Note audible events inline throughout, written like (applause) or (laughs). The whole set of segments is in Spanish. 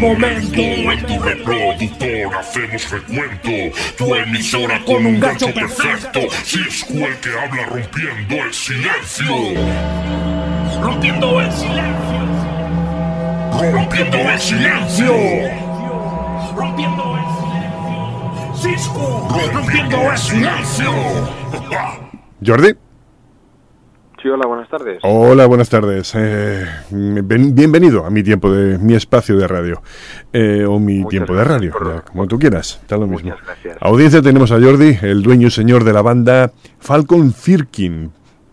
momento. En tu reproductor hacemos recuento. Tu emisora con un gancho perfecto. Cisco el que habla rompiendo el silencio. Rompiendo el silencio. Rompiendo el silencio. Rompiendo el silencio. Cisco. Rompiendo el silencio. (laughs) Jordi. Sí, hola, buenas tardes. Hola, buenas tardes. Eh, ben- bienvenido a mi tiempo de mi espacio de radio Eh, o mi Muchas tiempo de radio, ya, como tú quieras, está lo mismo. Muchas gracias. Audiencia tenemos a Jordi, el dueño y señor de la banda Falcon Firkin.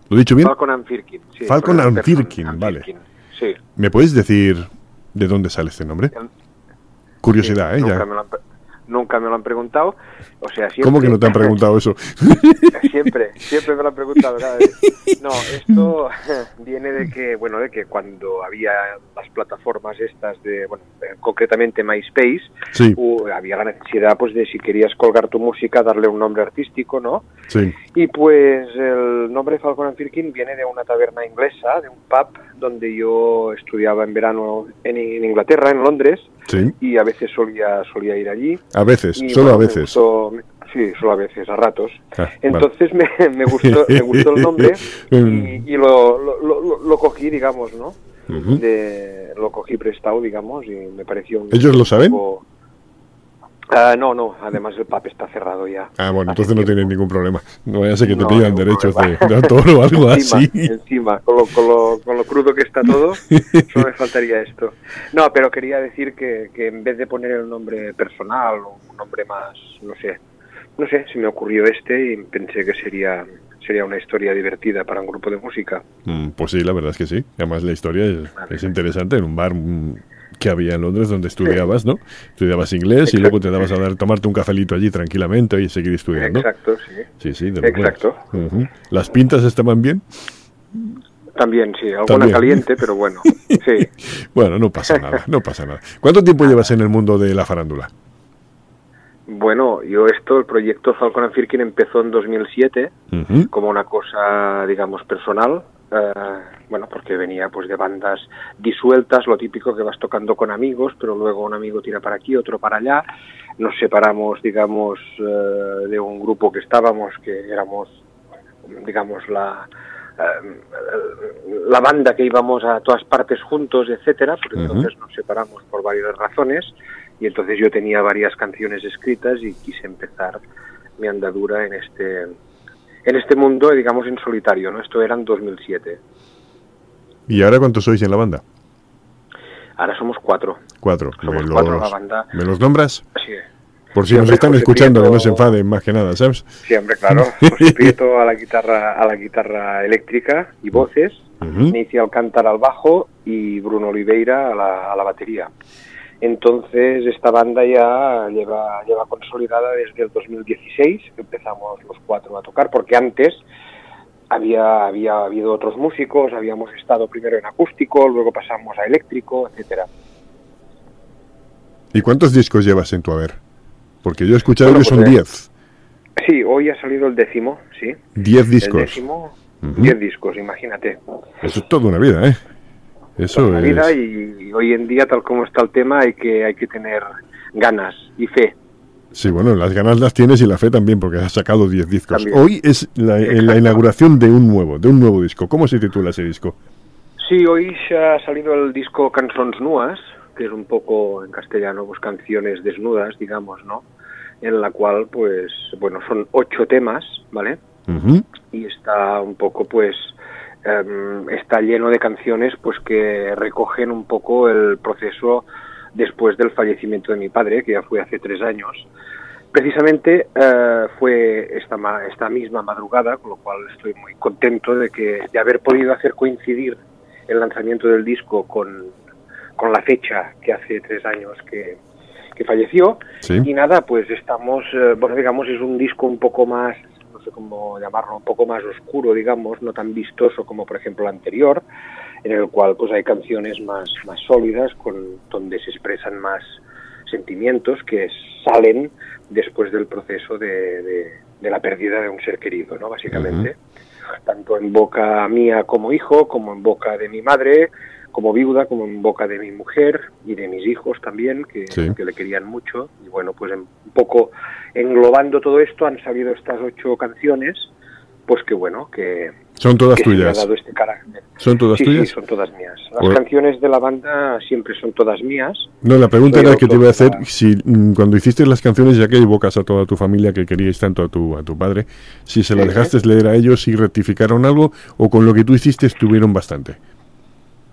¿Lo he dicho bien? Falcon and Firkin. Sí, Falcon and Firkin, vale. Firkin, Sí. ¿Me puedes decir de dónde sale este nombre? El- Curiosidad, sí, ¿eh? Ya. me, lo han, nunca me lo han preguntado. O sea, siempre, ¿Cómo que no te han (laughs) preguntado eso? siempre, siempre me lo han preguntado cada vez. No, esto (laughs) viene de que, bueno, de que cuando había las plataformas estas de, bueno, eh, concretamente MySpace, Sí, había la necesidad, pues, de si querías colgar tu música, darle un nombre artístico, ¿no? sí. Y pues el nombre Falcon and Firkin viene de una taberna inglesa, de un pub donde yo estudiaba en verano en, en Inglaterra, en Londres, Sí, y a veces solía, solía ir allí. a veces, Y, solo bueno, a veces. gustó- sí, solo a veces, a ratos. Ah, vale. Entonces me, me, gustó, me gustó el nombre (laughs) Mm. y, y lo, lo, lo- lo cogí, digamos, ¿no? De, lo cogí prestado, digamos, y me pareció un... ¿Ellos lo saben? poco- Ah, no, no, además el pub está cerrado ya. Ah, bueno, entonces no tienen ningún problema. No vaya a ser que te No, pidan derechos de, problema. de autor o (laughs) algo encima, así. Encima, con lo, con, lo, con lo crudo que está todo, (laughs) solo me faltaría esto. No, pero quería decir que, que en vez de poner el nombre personal o un nombre más, no sé, no sé, se me ocurrió este y pensé que sería sería una historia divertida para un grupo de música. Mm, Pues sí, la verdad es que sí. Además la historia es, es interesante en un bar que había en Londres donde estudiabas, ¿no? Estudiabas inglés y luego te dabas a dar, tomarte un cafelito allí tranquilamente y seguir estudiando. Exacto, sí. Sí, sí, de Exacto. ¿Las pintas estaban bien? También, sí, alguna También. caliente, pero bueno, (laughs) sí. Bueno, no pasa nada, no pasa nada. ¿Cuánto tiempo llevas en el mundo de la farándula? Bueno, yo esto, el proyecto Falcon and Firkin empezó en 2007 Ujú. como una cosa, digamos, personal. Eh, bueno, porque venía pues de bandas disueltas, lo típico que vas tocando con amigos, pero luego un amigo tira para aquí, otro para allá. Nos separamos, digamos, eh, de un grupo que estábamos, que éramos, digamos, la eh, la banda que íbamos a todas partes juntos, etcétera, pero Ujú. entonces nos separamos por varias razones y entonces yo tenía varias canciones escritas y quise empezar mi andadura en este en este mundo, digamos, en solitario, ¿no? Esto era en 2007. ¿Y ahora cuántos sois en la banda? Ahora somos cuatro. Cuatro. Somos ¿Me, cuatro los, la banda. ¿me los nombras? Sí, Por si nos están José escuchando, que no se enfaden más que nada, ¿sabes? siempre, claro. José (laughs) Prieto a la guitarra, a la guitarra eléctrica y voces, Ujú. Nici Alcántara al bajo y Bruno Oliveira a la, a la batería. Entonces esta banda ya lleva, lleva consolidada desde el 2016, que empezamos los cuatro a tocar, porque antes había, había habido otros músicos, habíamos estado primero en acústico, luego pasamos a eléctrico, etcétera. ¿Y cuántos discos llevas en tu haber? Porque yo he escuchado Bueno, que son pues, eh, 10. Sí, hoy ha salido el décimo, sí. 10 El discos. diez discos, imagínate. Eso es toda una vida, ¿eh? Eso la es. vida y, y hoy en día, tal como está el tema, hay que, hay que tener ganas y fe. Sí, bueno, las ganas las tienes y la fe también, porque has sacado 10 discos. También. Hoy es la, eh, la inauguración de un nuevo, de un nuevo disco. ¿Cómo se titula ese disco? Sí, hoy se ha salido el disco Cançons Nuas, que es un poco en castellano, pues canciones desnudas, digamos, ¿no? En la cual, pues, bueno, son ocho temas, ¿vale? Y está un poco pues em, está lleno de canciones pues que recogen un poco el proceso después del fallecimiento de mi padre que ya fue hace tres años precisamente eh, fue esta ma- esta misma madrugada con lo cual estoy muy contento de que de haber podido hacer coincidir el lanzamiento del disco con con la fecha que hace tres años que que falleció Sí. y nada, pues estamos, eh, bueno, digamos, es un disco un poco más, cómo llamarlo, un poco más oscuro, digamos, no tan vistoso como, por ejemplo, el anterior, en el cual pues hay canciones más, más sólidas, con, donde se expresan más sentimientos que salen después del proceso de, de- de la pérdida de un ser querido, ¿no? Básicamente. Tanto en boca mía como hijo, como en boca de mi madre, como viuda, como en boca de mi mujer y de mis hijos también, que, Sí. que le querían mucho. Y bueno, pues en- un poco englobando todo esto han salido estas ocho canciones, pues que bueno, que, Son todas que se ha tuyas. dado este carácter. ¿Son todas sí, tuyas? sí, son todas mías. Las Bueno. canciones de la banda siempre son todas mías. No, la pregunta era que te iba a hacer si mm, cuando hiciste las canciones, ya que evocas a toda tu familia que queríais tanto a tu, a tu padre, si se las dejaste leer a ellos y rectificaron algo o con lo que tú hiciste estuvieron bastante.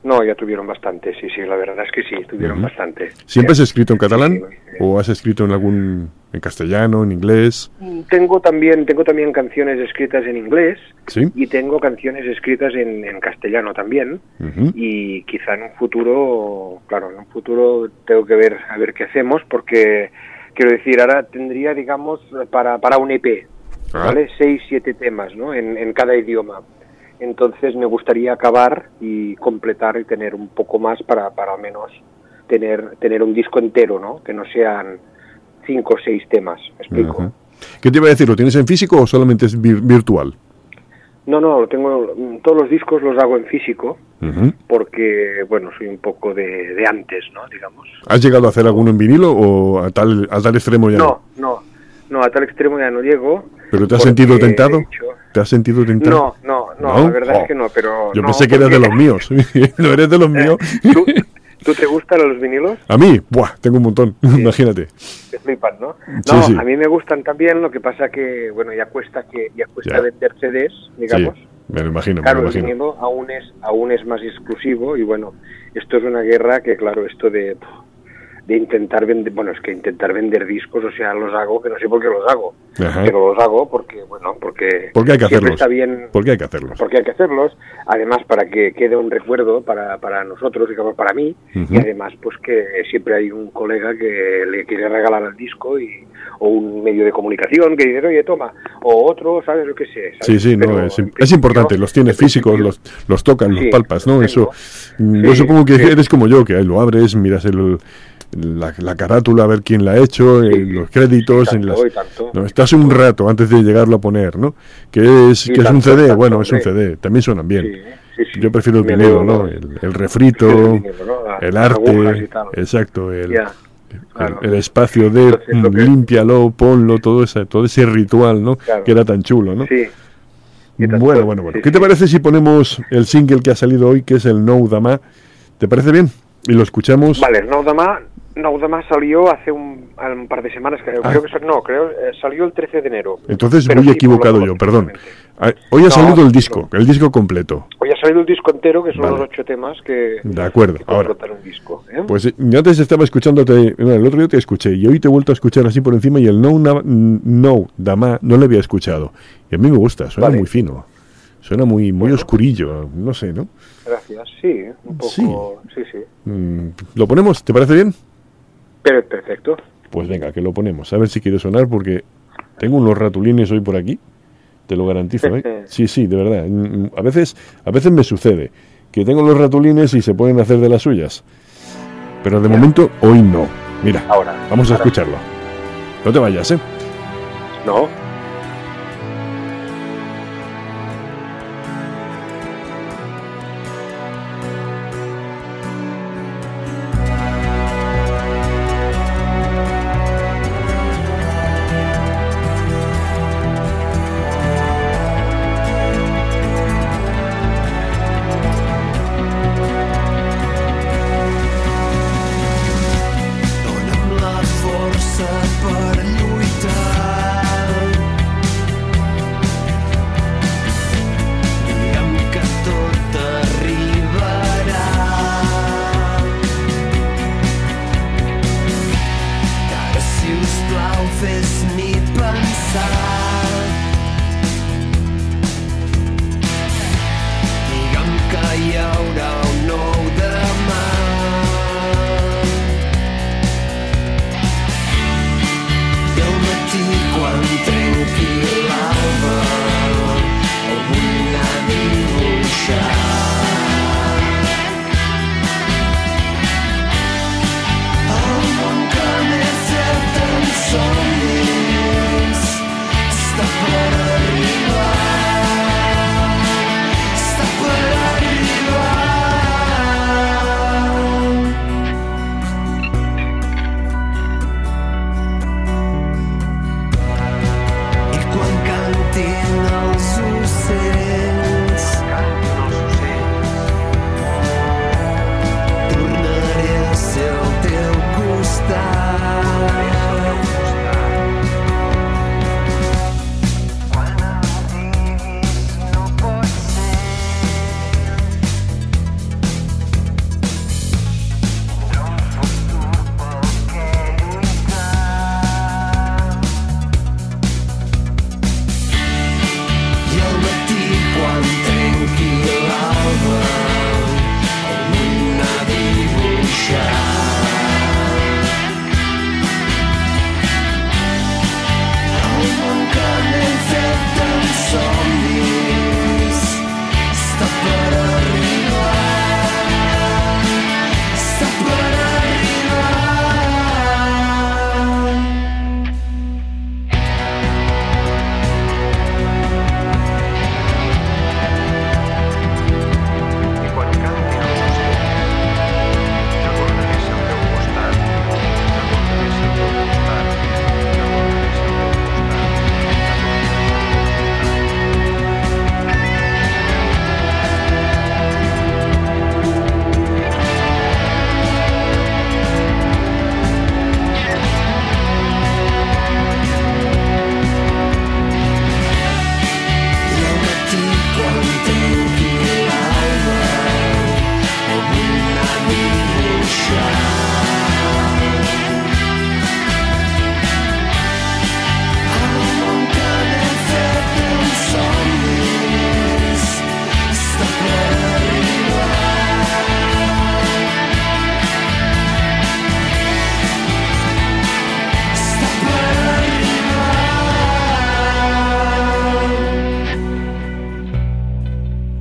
No, ya tuvieron bastante, sí, sí, la verdad es que sí, tuvieron bastante. ¿Siempre has escrito en catalán Sí, sí. o has escrito en algún en castellano, en inglés? Tengo también, tengo también canciones escritas en inglés y tengo canciones escritas en, en castellano también. Y quizá en un futuro, claro, en un futuro tengo que ver a ver qué hacemos porque quiero decir, ahora tendría, digamos, para, para un EP, Ah. ¿vale? Seis, siete temas, ¿no? En, en cada idioma. Entonces me gustaría acabar y completar y tener un poco más para, para al menos tener, tener un disco entero, ¿no? Que no sean cinco o seis temas, ¿me explico? ¿Qué te iba a decir? ¿Lo tienes en físico o solamente es vir- virtual? No, no, lo tengo, todos los discos los hago en físico porque, bueno, soy un poco de, de antes, ¿no? Digamos. ¿Has llegado a hacer alguno en vinilo o a tal, a tal extremo ya No, no, no, a tal extremo ya no llego. ¿Pero te has porque, sentido tentado? hecho, ¿Te has sentido tentado? no, no, no, la verdad Oh. es que no, pero... Yo no, pensé que eras de porque- los míos. (laughs) (laughs) ¿No eres de los míos? ¿Tú, tú te gustan los vinilos? A mí, buah, tengo un montón, (laughs) imagínate. Te flipan, ¿no? Sí, No, sí. a mí me gustan también, lo que pasa que, bueno, ya cuesta que ya cuesta Ya. vender CDs, digamos. Sí, me lo imagino, Claro, me el lo imagino. vinilo aún es, aún es más exclusivo y bueno, esto es una guerra que claro, esto de, de intentar vender, bueno, es que intentar vender discos, o sea, los hago, que no sé por qué los hago, Ajá. pero los hago porque, bueno, porque, Porque hay que hacerlos. está bien, Porque hay que hacerlos. porque hay que hacerlos, además para que quede un recuerdo para, para nosotros, digamos, para mí, y además pues que siempre hay un colega que le quiere regalar el disco y o un medio de comunicación que dice, oye, toma, o otro, ¿sabes lo que sé? Sí, ¿sabes? sí, no, Pero es, es importante, los tienes en físicos, los, los tocan, los palpas, ¿no? Eso. Yo supongo que sí. eres como yo, que ahí lo abres, miras el, la, la carátula, a ver quién la ha hecho, Sí, en los créditos, sí, en tanto, las... tanto. No, estás un rato antes de llegarlo a poner, ¿no? Que es, Sí, que es un tanto, CD, tanto, bueno, es un. CD, también suenan bien. Sí, sí, sí. Yo prefiero el vinilo, ¿no? ¿no? El, el refrito, el vinilo, ¿no? El arte, tal. exacto, el, claro. el, el espacio de Entonces, que- límpialo, ponlo, todo ese, todo ese ritual, ¿no? Claro. Que era tan chulo, ¿no? Sí. Tanto, Bueno, bueno, bueno. ¿Qué te parece si ponemos el single que ha salido hoy, que es el No Dama? ¿Te parece bien? Y lo escuchamos. Vale, No Dama, no Dama salió hace un, un par de semanas, creo, Ah. creo que no, creo, eh, salió el 13 de enero. Entonces muy sí, equivocado yo, perdón. Ah, Hoy ha No, salido el no. disco, el disco completo. Hoy ha salido el disco entero, que son Vale. los ocho temas que, De acuerdo. que Ahora, un disco. ¿eh? pues eh, yo antes estaba escuchándote, el otro día te escuché y hoy te he vuelto a escuchar así por encima y el No, no Dama no lo había escuchado. Y a mí me gusta, suena Vale. muy fino. Suena muy, muy Bueno. oscurillo, no sé, ¿no? Gracias, sí, un poco, sí, sí. Mm, ¿Lo ponemos? ¿Te parece bien? Pero perfecto. Pues venga, que lo ponemos. A ver si quiere sonar porque tengo unos ratulines hoy por aquí. Te lo garantizo, ¿eh? (laughs) Sí, sí, de verdad. Mm, A veces, a veces me sucede que tengo los ratulines y se pueden hacer de las suyas. Pero de momento, hoy no. Mira, Ahora. vamos a ahora. escucharlo. No te vayas, ¿eh? No.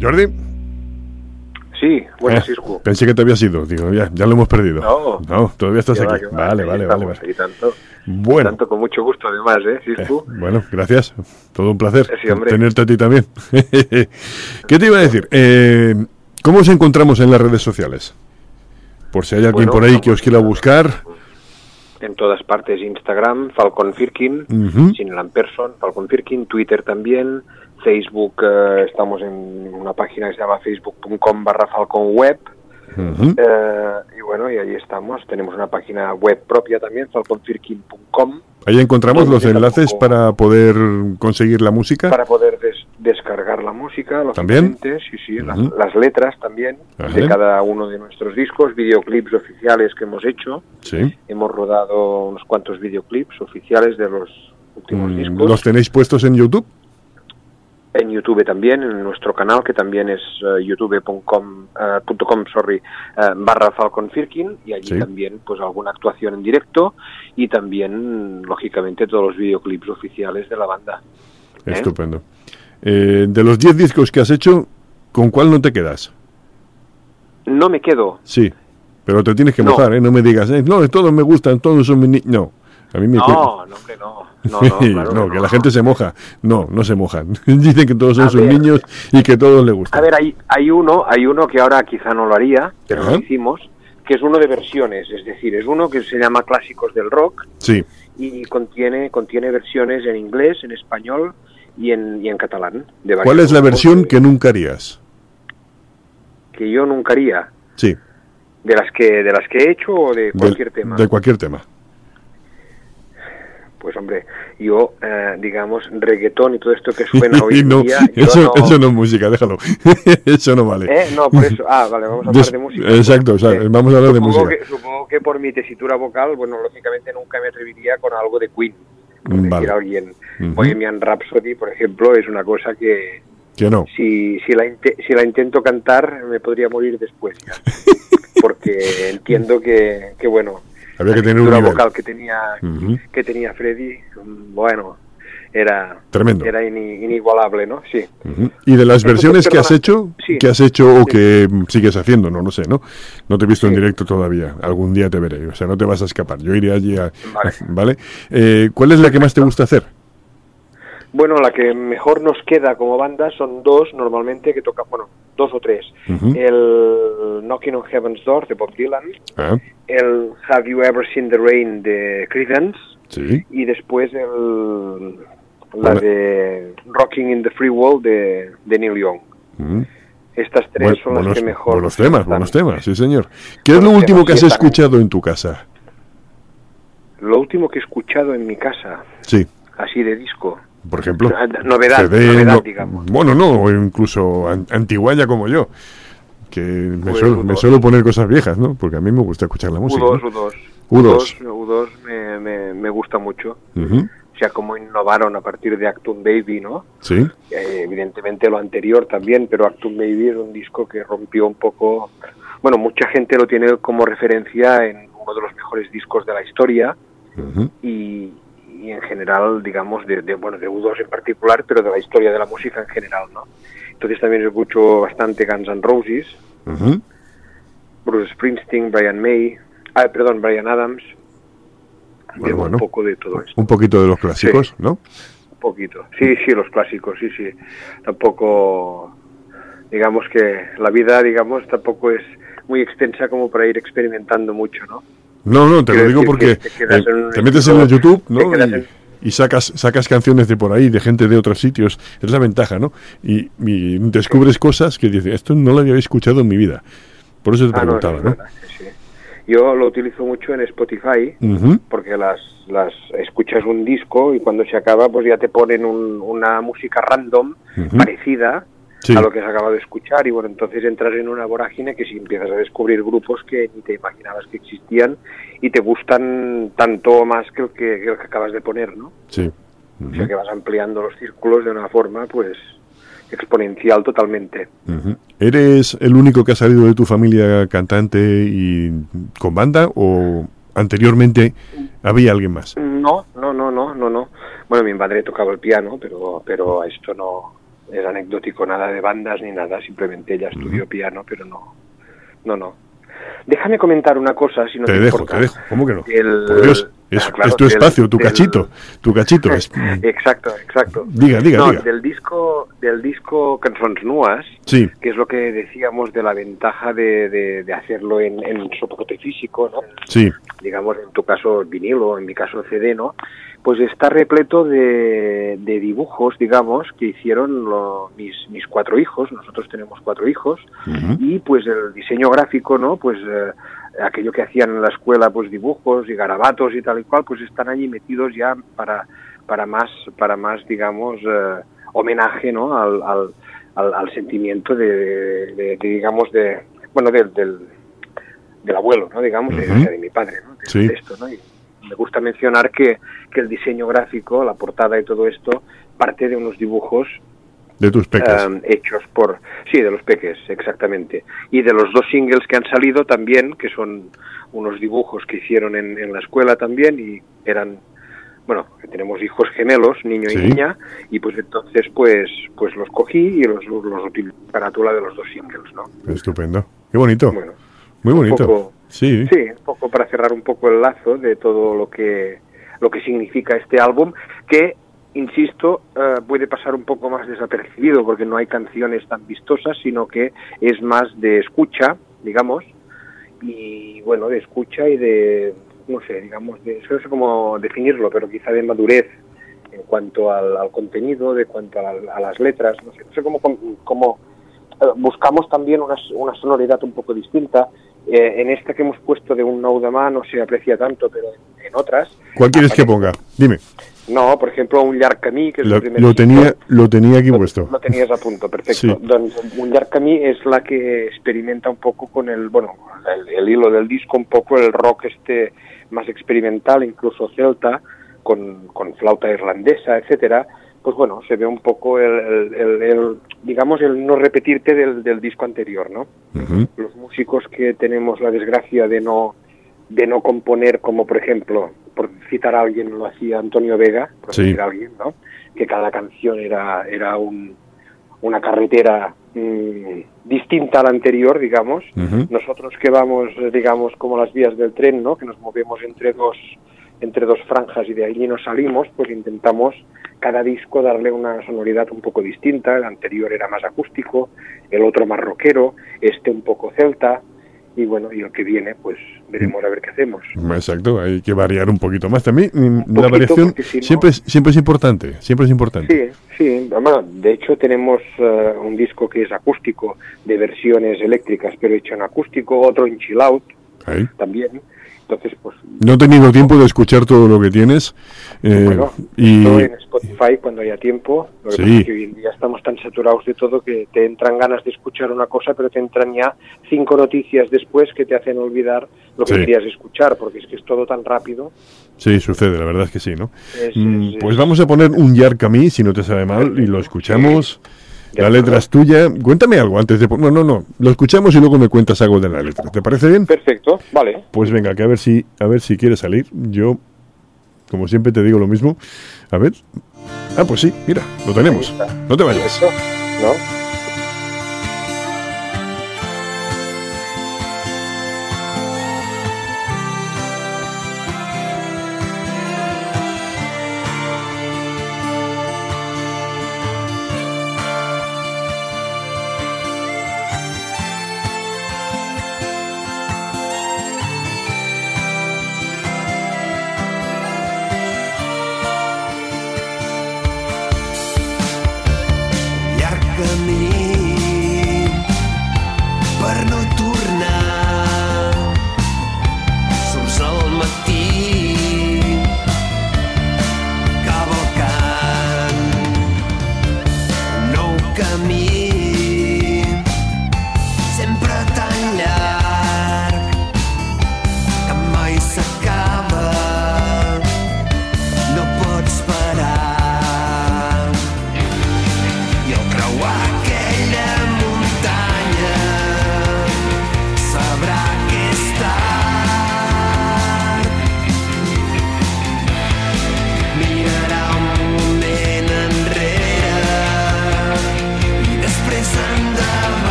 Jordi. Sí, buenas, Eh, pensé que te habías ido. Digo, ya, ya lo hemos perdido. No. todavía estás aquí. va, Vale, vale, vale, vale. ahí tanto, Bueno, tanto con mucho gusto además, ¿eh, eh, Iscu? bueno, gracias. Todo un placer Sí, tenerte a ti también. (laughs) ¿Qué te iba a decir? Eh, ¿Cómo os encontramos en las redes sociales? Por si hay alguien Bueno, por ahí que os quiera a- buscar. En todas partes, Instagram, Falcon Firkin, Ujú. sin el Amperson, Falcon Firkin, Twitter también, Facebook, eh, estamos en una página que se llama facebook.com barra Falcon Web, Ujú. eh, y bueno, y ahí estamos. Tenemos una página web propia también, falconfirkin.com, Ahí encontramos los enlaces para poder conseguir la música. para poder des- descargar la música, ¿También? lógicamente, sí, sí, las, letras también Ajá. de cada uno de nuestros discos, videoclips oficiales que hemos hecho. Sí. Hemos rodado unos cuantos videoclips oficiales de los últimos Mm, discos. ¿Los tenéis puestos en YouTube? En YouTube también, en nuestro canal, que también es eh, youtube.com eh, punto com, sorry, eh, barra Falcon Firkin, y allí Sí. también pues alguna actuación en directo y también, lógicamente, todos los videoclips oficiales de la banda. ¿Eh? Estupendo. Eh, de los 10 discos que has hecho, ¿con cuál no te quedas? No me quedo. Sí, pero te tienes que No. mojar, ¿eh? No me digas, eh, no, todos me gustan, todos son ni-". No, a mí me... No, no, hombre, no. No, no, (laughs) claro no, que la gente se moja. No, no se mojan. (laughs) Dicen que todos son A sus ver. niños y que todos les gustan. A ver, hay, hay uno, hay uno que ahora quizá no lo haría, pero Ajá. lo hicimos, que es uno de versiones, es decir, es uno que se llama Clásicos del Rock Sí, y contiene, contiene versiones en inglés, en español y en, y en catalán. De ¿cuál es la versión de- que nunca harías? que yo nunca haría? Sí, ¿De las que, de las que he hecho o de cualquier tema? de cualquier tema. Pues hombre, yo, eh, digamos, reggaetón y todo esto que suena (laughs) hoy en no, día, (laughs) eso, no... eso no es música, déjalo. (laughs) eso no vale. ¿Eh? No, por eso. Ah, vale, vamos a hablar de música. Exacto, o sea, Eh, vamos a hablar de música. Que, supongo que por mi tesitura vocal, bueno, lógicamente nunca me atrevería con algo de Queen. Por Mm, decir vale. alguien. Ujú. Bohemian Rhapsody, por ejemplo, es una cosa que Que no. si, si, la, si la intento cantar me podría morir después ya. Porque entiendo que, que bueno, Había que tener un nivel. vocal que tenía, Ujú. que tenía Freddy, bueno, era, Tremendo. era ini- inigualable, ¿no? Sí. Ujú. Y de las Entonces, versiones que has hecho, Sí. que has hecho o Sí. que sigues haciendo, no lo sé, ¿no? No te he visto en Sí. directo todavía. Algún día te veré, o sea, no te vas a escapar. Yo iré allí a... Vale. (laughs) ¿Vale? Eh, ¿Cuál es la que más te gusta hacer? Bueno, la que mejor nos queda como banda son dos normalmente que tocan, bueno, dos o tres. Ujú. El Knocking on Heaven's Door de Bob Dylan, Ah, el Have You Ever Seen the Rain de Creedence sí. y después el, la Buena- de Rocking in the Free World de, de Neil Young. Ujú. Estas tres Buen- son las buenos, que mejor. buenos nos temas, gustan. buenos temas, sí señor. ¿Qué es lo Buenos último que has escuchado en tu casa? Lo último que he escuchado en mi casa, Sí, así de disco. por ejemplo. Ah, Novedad, CD, novedad, no- digamos. Bueno, no, incluso an- antiguaya como yo. Que me, suelo, me U2. suelo poner cosas viejas, ¿no? Porque a mí me gusta escuchar la música. U2, ¿no? U2. U2. U2 me, me, me gusta mucho. O sea, cómo innovaron a partir de Actum Baby, ¿no? Sí, Eh, evidentemente lo anterior también, pero Actum Baby es un disco que rompió un poco... Bueno, mucha gente lo tiene como referencia en uno de los mejores discos de la historia y, y en general, digamos, de, de, bueno, de U2 en particular, pero de la historia de la música en general, ¿no? Entonces también escucho bastante Guns N' Roses, ujú. Bruce Springsteen, Brian May, ah, perdón, Brian Adams, Bueno, Llevo bueno. un poco de todo esto. Un poquito de los clásicos, ¿no? Un poquito. Sí, sí, los clásicos, sí, sí. Tampoco, digamos que la vida, digamos, tampoco es muy extensa como para ir experimentando mucho, ¿no? No, no, te lo digo porque que te eh, te metes en el YouTube, te ¿no? quedas en- y sacas, sacas canciones de por ahí, de gente de otros sitios. Es la ventaja, ¿no? Y, y descubres cosas que dices, esto no lo había escuchado en mi vida. Por eso te Ah, preguntaba, ¿no? verdad, sí, sí. Yo lo utilizo mucho en Spotify porque las, las escuchas un disco y cuando se acaba pues ya te ponen un- una música random parecida Sí. a lo que has acabado de escuchar y bueno, entonces entras en una vorágine que si empiezas a descubrir grupos que ni te imaginabas que existían y te gustan tanto más que el que, que el que acabas de poner, ¿no? Sí. O sea que vas ampliando los círculos de una forma pues exponencial totalmente. ¿Eres el único que ha salido de tu familia cantante y con banda o anteriormente había alguien más? No, no, no, no, no, no. Bueno, mi madre tocaba el piano, pero pero esto no es anecdótico, nada de bandas ni nada, simplemente ella estudió piano, pero no, no, no. Déjame comentar una cosa, si no te, te dejo, importa. te dejo. ¿Cómo que no? El- Por Dios, es, Ah, claro, es tu del- espacio, tu del- cachito, tu cachito. (laughs) Es, Exacto, exacto. Diga, diga, No, diga. del disco, del disco Cançons Nuas, sí, que es lo que decíamos de la ventaja de, de- de hacerlo en, en soporte físico, ¿no? sí, digamos en tu caso vinilo, en mi caso CD, ¿no? Pues está repleto de, de dibujos, digamos, que hicieron lo- mis, mis cuatro hijos, nosotros tenemos cuatro hijos, y pues el diseño gráfico, ¿no? Pues eh, aquello que hacían en la escuela, pues dibujos y garabatos y tal y cual, pues están allí metidos ya para, para más, para más, digamos, eh, homenaje, ¿no? Al, al, al, al sentimiento de, de- de- de, digamos, de, bueno, del, del, del abuelo, ¿no? Digamos, de- Ujú. de, mi padre, ¿no? De- Sí. de esto, ¿no? Y me gusta mencionar que, que el diseño gráfico, la portada y todo esto, parte de unos dibujos de tus peques. um, hechos por sí de los peques exactamente y de los dos singles que han salido también que son unos dibujos que hicieron en, en la escuela también y eran bueno tenemos hijos gemelos niño Sí. y niña y pues entonces pues pues los cogí y los los, los utilicé en la de los dos singles no Estupendo. Qué bonito. bueno Muy un bonito. poco- Sí, un poco para cerrar un poco el lazo de todo lo que lo que significa este álbum, que insisto eh, puede pasar un poco más desapercibido porque no hay canciones tan vistosas, sino que es más de escucha, digamos, y bueno, de escucha y de no sé, digamos, de, no sé cómo definirlo, pero quizá de madurez en cuanto al, al contenido, de cuanto a, a las letras, no sé, no sé cómo, cómo eh, buscamos también una, una sonoridad un poco distinta. Eh, en esta que hemos puesto de un Naudamá no se aprecia tanto, pero en, en otras. ¿Cuál quieres que ponga? Dime. No, por ejemplo, un Llarg Camí, que es Lo, el primer lo tenía, lo tenía aquí Lo- puesto. Lo tenías a punto, perfecto. Sí. Doncs un Llarg Camí es la que experimenta un poco con el, bueno, el, el hilo del disco, un poco el rock este más experimental, incluso celta, con, con flauta irlandesa, etcétera. Pues bueno, se ve un poco el, el- el- el, digamos, el no repetirte del, del disco anterior, ¿no? Los músicos que tenemos la desgracia de no de no componer como por ejemplo por citar a alguien lo hacía Antonio Vega por Sí. decir a alguien no que cada canción era era un, una carretera mm, distinta a la anterior digamos. Nosotros que vamos digamos como las vías del tren no que nos movemos entre dos entre dos franjas y de allí nos salimos pues intentamos cada disco darle una sonoridad un poco distinta el anterior era más acústico el otro más rockero este un poco celta y bueno y el que viene pues veremos a ver qué hacemos Exacto, hay que variar un poquito más también. mm, La variación porque si no- siempre, es, siempre es importante, siempre es importante. Sí, sí. Bueno, de hecho tenemos eh, un disco que es acústico de versiones eléctricas, pero hecho en acústico, otro en chill out también. Entonces, pues No he tenido tiempo de escuchar todo lo que tienes. eh, bueno, y en Spotify cuando haya tiempo. Lo que Sí. pasa es que hoy en día estamos tan saturados de todo que te entran ganas de escuchar una cosa, pero te entran ya cinco noticias después que te hacen olvidar lo que Sí. querías escuchar, porque es que es todo tan rápido. sí, sucede, la verdad es que sí, ¿no? Es- Mm, es- pues es- vamos a poner un Yar Camí, si no te sabe mal, y lo escuchamos. La acuerdo. letra es tuya. Cuéntame algo antes de... No, no, no. Lo escuchamos y luego me cuentas algo de la letra. ¿Te parece bien? Perfecto, vale. Pues venga, que a ver si, a ver si quiere salir. Yo, como siempre te digo lo mismo. A ver. Ah, pues sí, mira, lo tenemos. No te vayas. Perfecto, ¿no?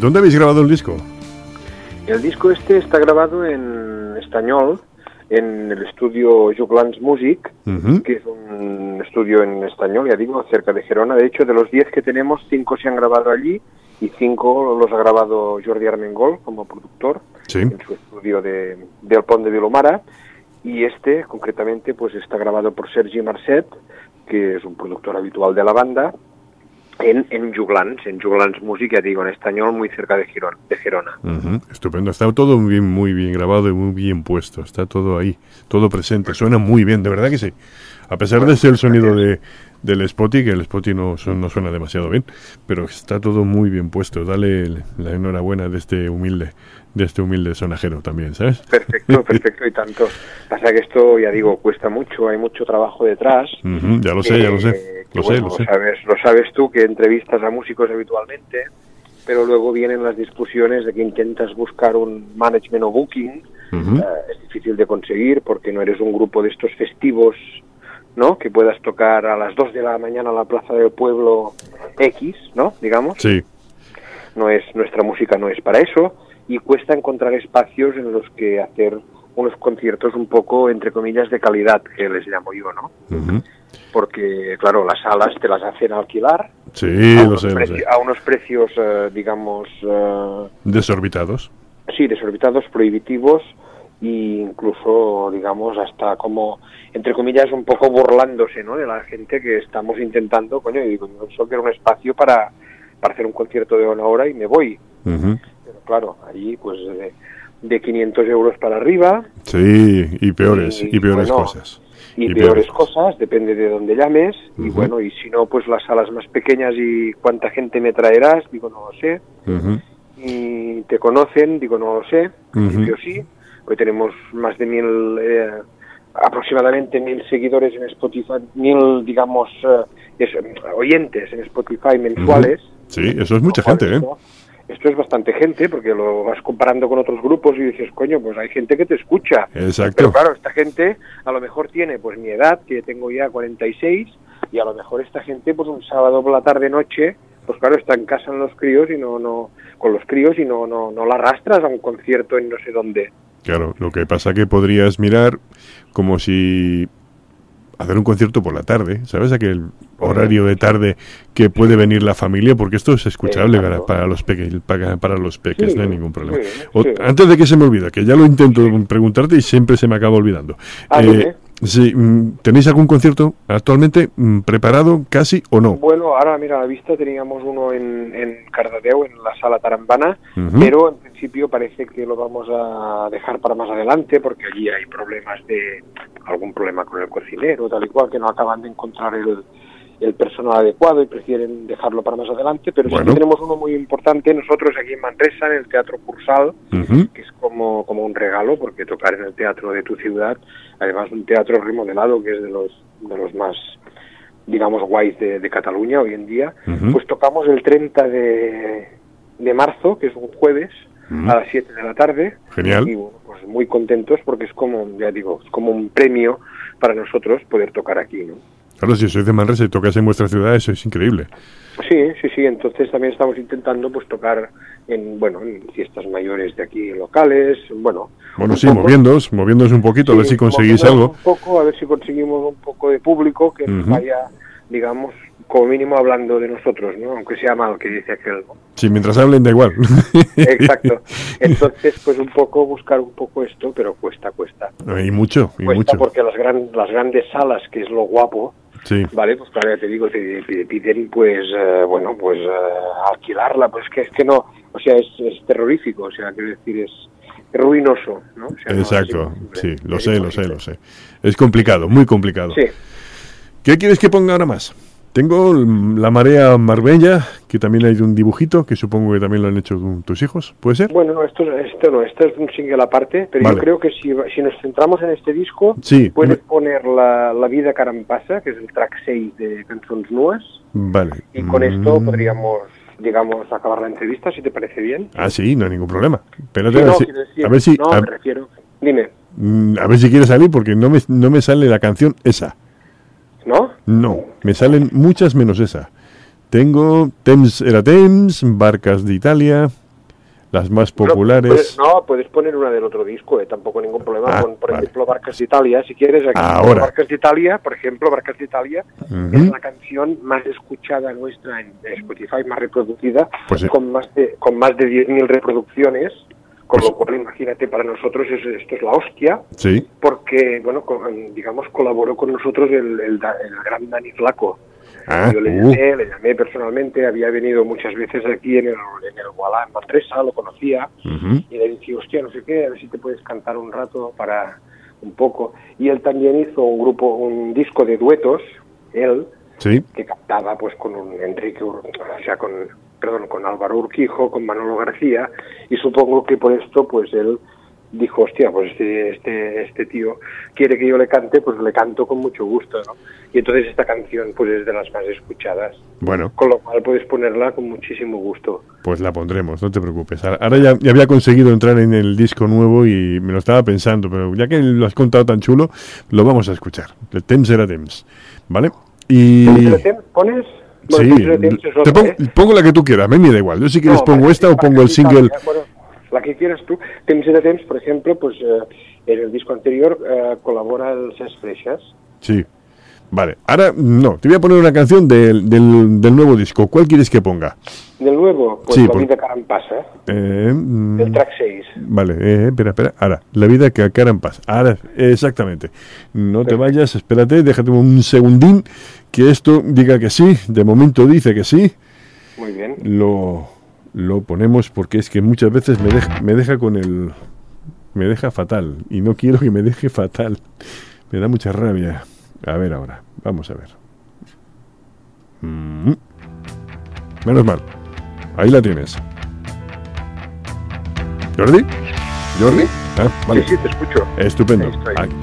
¿Dónde habéis grabado el disco? El disco este está grabado en español en el estudio Juglans Music, que es un estudio en español, ya digo, cerca de Gerona. De hecho, de los 10 que tenemos, 5 se han grabado allí y 5 los ha grabado Jordi Armengol como productor Sí. en su estudio de, del Pont de Vilomara. Y este, concretamente, pues está grabado por Sergi Marcet, que es un productor habitual de la banda, en, en Juglans, en Juglans Music, ya digo, en español, muy cerca de, Girón, de Gerona. Ujú, Estupendo. Está todo muy bien, muy bien grabado y muy bien puesto. Está todo ahí, todo presente. Suena muy bien, de verdad que sí. A pesar de ser el sonido de, del Spotty, que el Spotty no, no suena demasiado bien, pero está todo muy bien puesto. Dale la enhorabuena de este humilde, de este humilde sonajero también, ¿sabes? Perfecto, (laughs) perfecto y tanto. Pasa que esto, ya digo, cuesta mucho, hay mucho trabajo detrás. Ya lo sé, ya lo sé. Eh, Lo sé, lo sé. Sabes, lo sabes tú que entrevistas a músicos habitualmente, pero luego vienen las discusiones de que intentas buscar un management o booking. Eh, es difícil de conseguir porque no eres un grupo de estos festivos, ¿no? Que puedas tocar a las 2 de la mañana en la plaza del pueblo X, ¿no? Digamos Sí, no es nuestra música no es para eso y cuesta encontrar espacios en los que hacer unos conciertos un poco entre comillas de calidad que les llamo yo no porque claro las salas te las hacen alquilar sí, a, lo unos sé, lo preci- sé. a unos precios eh, digamos eh, Desorbitados. sí desorbitados prohibitivos e incluso digamos hasta como entre comillas un poco burlándose no de la gente que estamos intentando coño y digo yo solo quiero un espacio para para hacer un concierto de una hora y me voy pero claro, allí pues de, de 500 euros para arriba Sí, y peores, Y, y peores bueno, cosas. y, Y peores peores cosas, depende de dónde llames. Y bueno, y si no, pues las salas más pequeñas y cuánta gente me traerás, digo, no lo sé. Y te conocen, digo, no lo sé. Principio sí. Hoy tenemos más de mil, eh, aproximadamente mil seguidores en Spotify, mil, digamos, eh, es- oyentes en Spotify mensuales. Sí, eso es mucha gente, ¿eh? Esto, es bastante gente porque lo vas comparando con otros grupos y dices, coño, pues hay gente que te escucha. Exacto. Pero claro, esta gente a lo mejor tiene pues mi edad, que tengo ya 46, y a lo mejor esta gente pues un sábado por la tarde noche, pues claro, está en casa en los críos y no no con los críos y no no no la arrastras a un concierto en no sé dónde. Claro, lo que pasa que podrías mirar como si hacer un concierto por la tarde, ¿sabes? Aquel horario de tarde que puede venir la familia, porque esto es escuchable para, para los peques, para, para los peques, Sí, no hay ningún problema. sí, O-. Antes de que se me olvide, que ya lo intento preguntarte y siempre se me acaba olvidando. Ah, dime. Sí, mm, ¿Tenéis algún concierto actualmente mm, preparado casi o no? Bueno, ahora mira, a la vista teníamos uno en, en Cardedeu, en la sala Tarambana, pero en principio parece que lo vamos a dejar para más adelante porque allí hay problemas de algún problema con el cocinero, tal y cual, que no acaban de encontrar el, el personal adecuado y prefieren dejarlo para más adelante, pero sí Bueno. que tenemos uno muy importante nosotros aquí en Manresa, en el Teatro Cursal, que es como, como un regalo, porque tocar en el teatro de tu ciudad, además un teatro remodelado que es de los, de los más, digamos, guays de, de Cataluña hoy en día, pues tocamos el 30 de, de marzo, que es un jueves, a las 7 de la tarde. Genial. Y bueno, pues muy contentos porque es como, ya digo, es como un premio para nosotros poder tocar aquí, ¿no? Claro, si sois de Manresa y tocas en vuestra ciudad, eso es increíble. Sí, sí, sí. Entonces también estamos intentando pues tocar en, bueno, en fiestas mayores de aquí locales, bueno. Bueno, sí, poco- moviéndoos, moviéndoos un poquito, a ver si conseguís algo. Un poco, a ver si conseguimos un poco de público que nos Ujú. vaya, digamos, como mínimo hablando de nosotros, ¿no? Aunque sea mal, que dice aquel. Sí, mientras hablen da igual. (laughs) Exacto. (laughs) Entonces, pues un poco buscar un poco esto, pero cuesta, cuesta. y mucho, y Cuesta mucho. porque las, gran, las grandes salas, que es lo guapo, Sí, Vale, pues claro, ya te digo, te, piden pues, eh, bueno, pues eh, alquilarla, pues que es que no, o sea, es, es terrorífico, o sea, quiero decir, es ruinoso, ¿no? O sea, no, exacto. Sí, lo es sé, lo sé, lo sé. Es complicado, muy complicado. Sí, ¿Qué quieres que ponga ahora más? Tengo mm, la marea marbella, que también hay de un dibujito, que supongo que también lo han hecho tu- tus hijos, ¿puede ser? bueno, no, esto, esto no, esto es un single aparte, pero Vale. yo creo que si, si nos centramos en este disco, Sí, puedes poner la, la vida carampasa, que es el track 6 de Cançons Nues, Vale. y con esto Mm. podríamos, digamos, acabar la entrevista, si te parece bien. Ah, sí, no hay ningún problema. Espérate, Sí, a, ver no, si, decir, a ver si, no, a, me refiero, dime, mm, a ver si quiere salir, porque no me, no me sale la canción esa. ¿No? No, me salen muchas menos esa. Tengo Thames era Thames, Barcas de Italia, las más populares. puedes- no, puedes poner una del otro disco, eh, tampoco ningún problema. Ah, con, por vale. ejemplo, Barcas de Italia, si quieres. Aquí, Ahora. Barcas de Italia, por ejemplo, Barcas de Italia es la canción más escuchada nuestra en Spotify, más reproducida, Pues con más de con más de 10.000 reproducciones. Con Pues- lo cual, imagínate, para nosotros es- esto es la hostia, Sí, porque, bueno, con- digamos, colaboró con nosotros el, el, el gran Dani Flaco. Ah, Yo le uh. llamé, le llamé personalmente, había venido muchas veces aquí en el, en el Gualá, en Manresa, lo conocía, y le dije, hostia, no sé qué, a ver si te puedes cantar un rato para un poco. Y él también hizo un grupo, un disco de duetos, él, sí, que cantaba pues con un Enrique, Ur- o sea, con, perdón, con Álvaro Urquijo, con Manolo García, y supongo que por esto pues él dijo, hostia, pues este, este, este tío quiere que yo le cante, pues le canto con mucho gusto, ¿no? Y entonces esta canción pues es de las más escuchadas, bueno, con lo cual puedes ponerla con muchísimo gusto. pues la pondremos, no te preocupes. Ahora ya, ya había conseguido entrar en el disco nuevo y me lo estaba pensando, pero ya que lo has contado tan chulo, lo vamos a escuchar. El Thames era Thames, ¿vale? Y... ¿Thames ¿Pones? Sí, te pongo, ¿eh? pongo la que tú quieras, me me da igual. Yo si quieres No, pongo esta o pongo el single. bueno, la que quieras tú. Temps era temps, por ejemplo, pues eh, en el disco anterior eh, colabora el Ses Freixas. Sí. Vale, ahora no, te voy a poner una canción del, del, del nuevo disco. ¿Cuál quieres que ponga? Del nuevo, pues Sí, La por- vida cara en pasa, Eh, mm, el track 6. Vale, eh, espera, espera. Ahora, la vida que a cara en paz. Ahora, exactamente. No te vayas, espérate, déjate un segundín que esto diga que sí. De momento dice que sí. Muy bien. Lo, lo ponemos porque es que muchas veces me deja, me deja con el. Me deja fatal. Y no quiero que me deje fatal. Me da mucha rabia. A ver ahora, vamos a ver. Mm. Menos mal. Ahí la tienes. ¿Jordi? ¿Jordi? Ah, vale. Sí, sí, te escucho. Estupendo.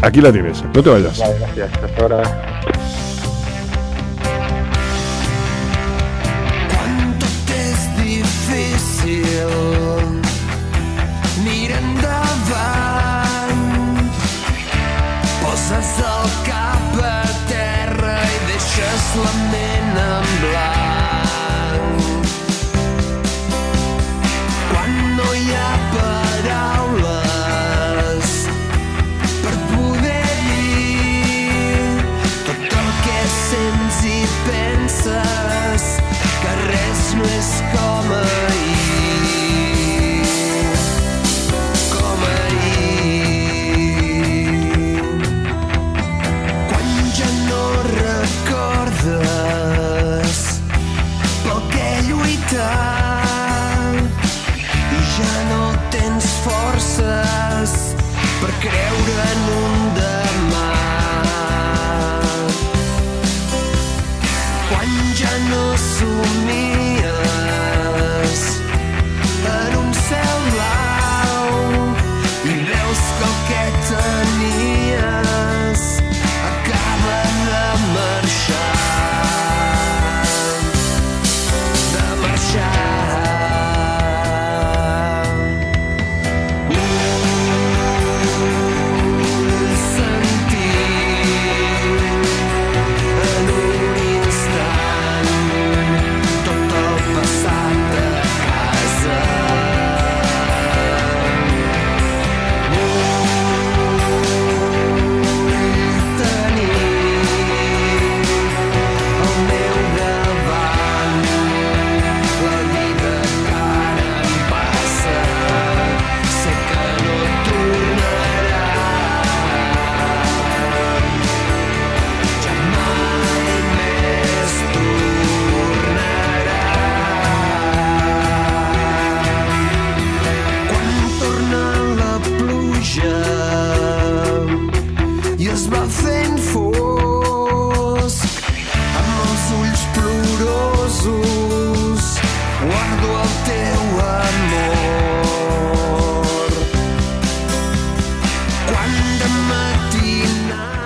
Aquí la tienes. No te vayas. Vale, gracias. Hasta ahora. slumming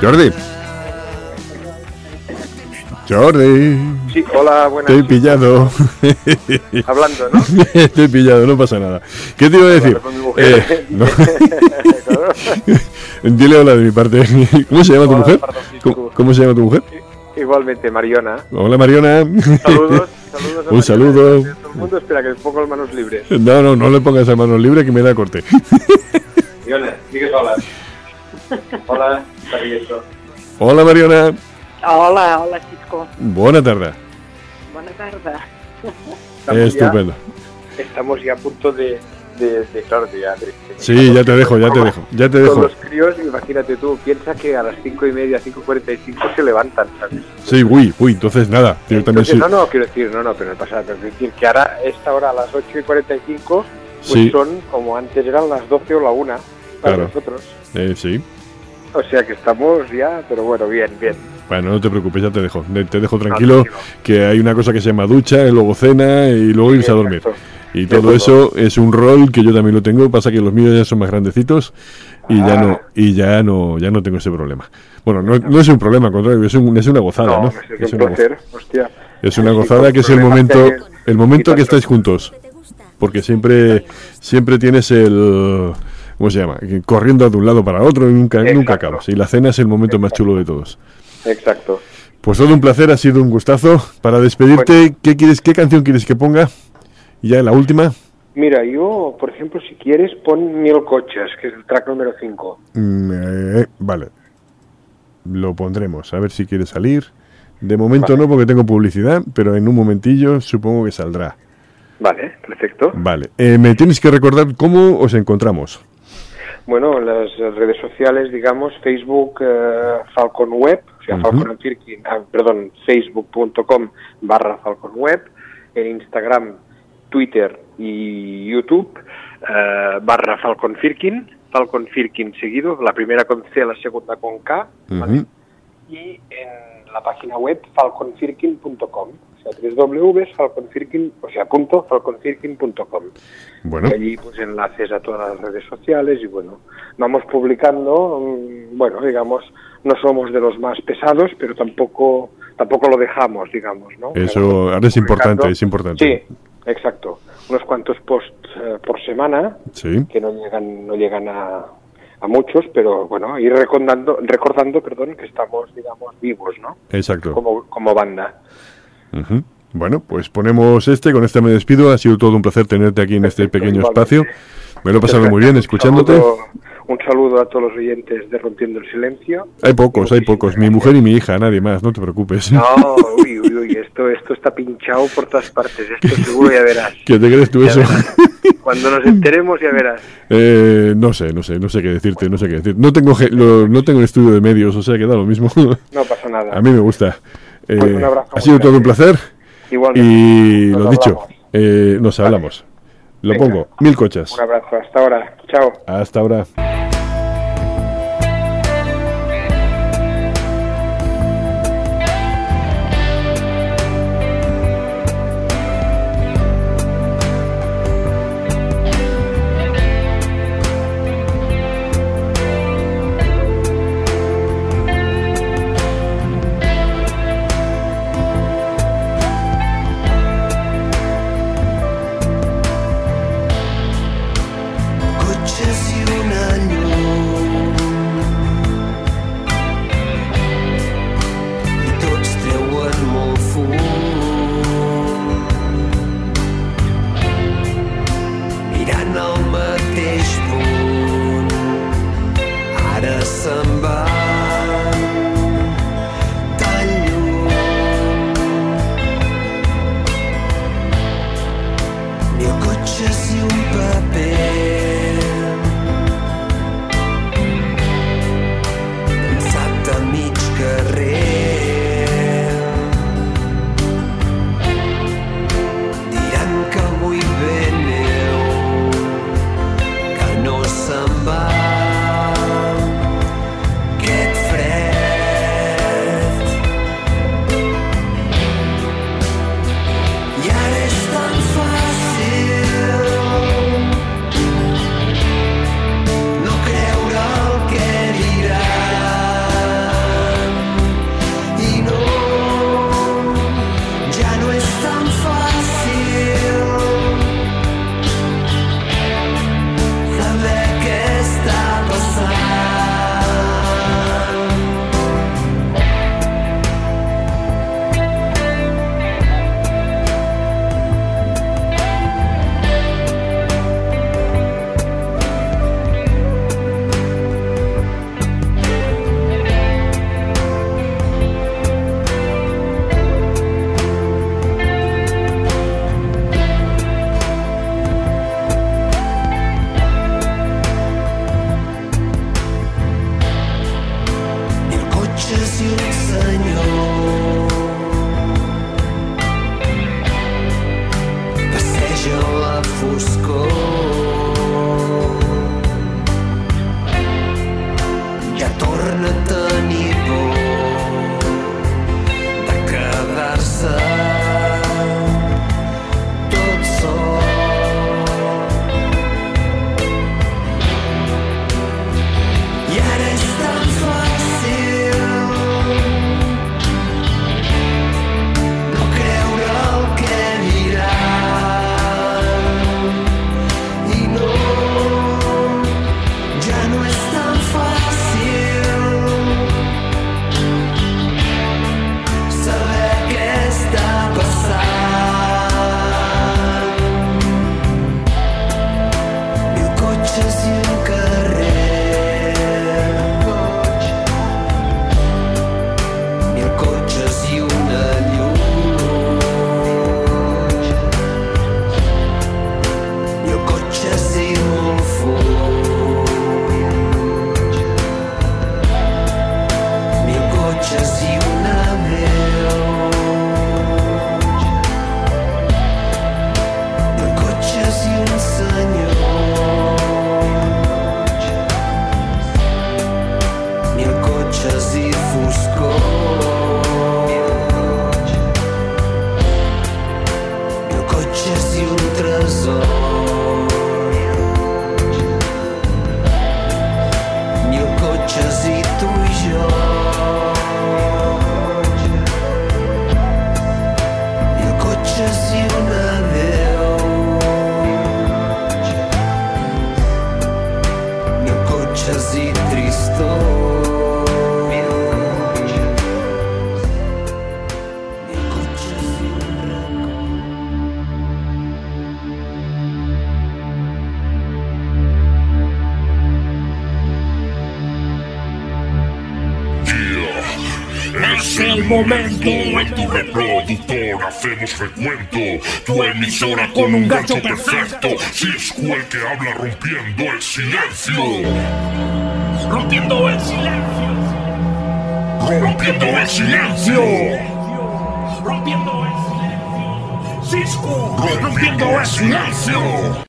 Jordi. Jordi. Sí, hola, buenas. Te he pillado. Hablando, ¿no? (laughs) he pillado, no pasa nada. ¿Qué te iba a decir? Eh, no. (laughs) Dile hola de mi parte. ¿Cómo se llama tu mujer? ¿Cómo, cómo se llama tu mujer? Igualmente, Mariona. Hola Mariona. Saludos, (laughs) saludos a Un saludo. todo el mundo. Espera, que pongo las manos libres. No, no, no le pongas a manos libres que me da corte. Mariona, digues hola. Hola, això. Hola, Mariona. Hola, hola, Cisco. Bona tarda. Bona tarda. Estamos Estupendo. Ya, estamos ya a punto de, de, de claro, de ya, de- Sí, ya te dejo, ya te dejo, ya te Con dejo. los críos, imagínate tú, piensa que a las cinco y media, 5.45 se levantan, ¿sabes? Sí, uy, uy, entonces nada. Yo también sí. no, no, quiero decir, no, no, pero en el pasado, pero quiero decir que ahora, esta hora a las 8 y 45, pues Sí. son como antes eran las 12 o la 1 para Claro. nosotros. Eh, sí. O sea que estamos ya, pero bueno, bien, bien. Bueno, no te preocupes, ya te dejo. Te dejo tranquilo, tranquilo. que hay una cosa que se llama ducha, luego cena y luego irse a dormir. Exacto. Y todo eso es un rol que yo también lo tengo, pasa que los míos ya son más grandecitos y ya Ah. no y ya no ya no tengo ese problema. Bueno, no, no es un problema, al contrario, es, un- es una gozada, No, ¿no? es, Es un placer, hostia. es una gozada que es el momento el momento que estáis juntos, porque siempre siempre tienes el ¿cómo se llama? Corriendo de un lado para otro y nunca nunca acabas. Y la cena es el momento más chulo de todos. Exacto. Pues todo un placer, ha sido un gustazo. Para despedirte, ¿qué quieres, qué canción quieres que ponga? Y ya la última. Mira, yo, por ejemplo, si quieres, pon Mil Coches, que es el track número 5. Mm, eh, vale. Lo pondremos, a ver si quiere salir. De momento Vale. no, porque tengo publicidad, pero en un momentillo supongo que saldrá. Vale, perfecto. Vale. Eh, me tienes que recordar cómo os encontramos. Bueno, las redes sociales, digamos, Facebook, eh, Falcon Web, o sea. Falcon and Firkin, ah, perdón, facebook.com barra Falcon Web, en Instagram, Twitter y YouTube, eh, barra Falcon Firkin, Falcon Firkin seguido, la primera con C, la segunda con K, ¿vale? Ujú. y en la página web falconfirkin.com, sea, tres W, falconfirkin, o sea, punto falconfirkin.com. Bueno, Y allí pues enlaces a todas las redes sociales y bueno, vamos publicando, mm, bueno, digamos, no somos de los más pesados, pero tampoco tampoco lo dejamos, digamos, ¿no? Eso ahora es importante, es importante. Sí, exacto. Unos cuantos posts eh, por semana sí. que no llegan no llegan a, a muchos, pero bueno, ir recordando, recordando, perdón, que estamos, digamos, vivos, ¿no? Exacto. Como, como banda. Ujú. Bueno, pues ponemos este, con este me despido. Ha sido todo un placer tenerte aquí en este Perfecto, pequeño igualmente. espacio. Me lo he pasado muy bien Un escuchándote. saludo- Un saludo a todos los oyentes de Rompiendo el Silencio. Hay pocos, hay pocos. Mi mujer y mi hija, nadie más, no te preocupes. No, (laughs) uy, uy, uy, esto, esto está pinchado por todas partes. Esto seguro ya verás. ¿Qué te crees tú Ya eso? verás. Cuando nos enteremos ya verás. Eh, no sé, no sé, no sé qué decirte, no sé qué decir. No tengo, lo- no tengo estudio de medios, o sea que da lo mismo. No pasa nada. A mí me gusta. Eh, Pues un abrazo ha sido todo un placer Igualmente. y Nos lo dicho, eh, nos hablamos. Lo Venga. pongo, mil cochas. Un abrazo. Hasta ahora. Chao. Hasta ahora. Emisora con un gancho perfecto Cisco el que habla rompiendo el silencio Rompiendo el silencio. Rompiendo el silencio Rompiendo el silencio. Cisco. Rompiendo el silencio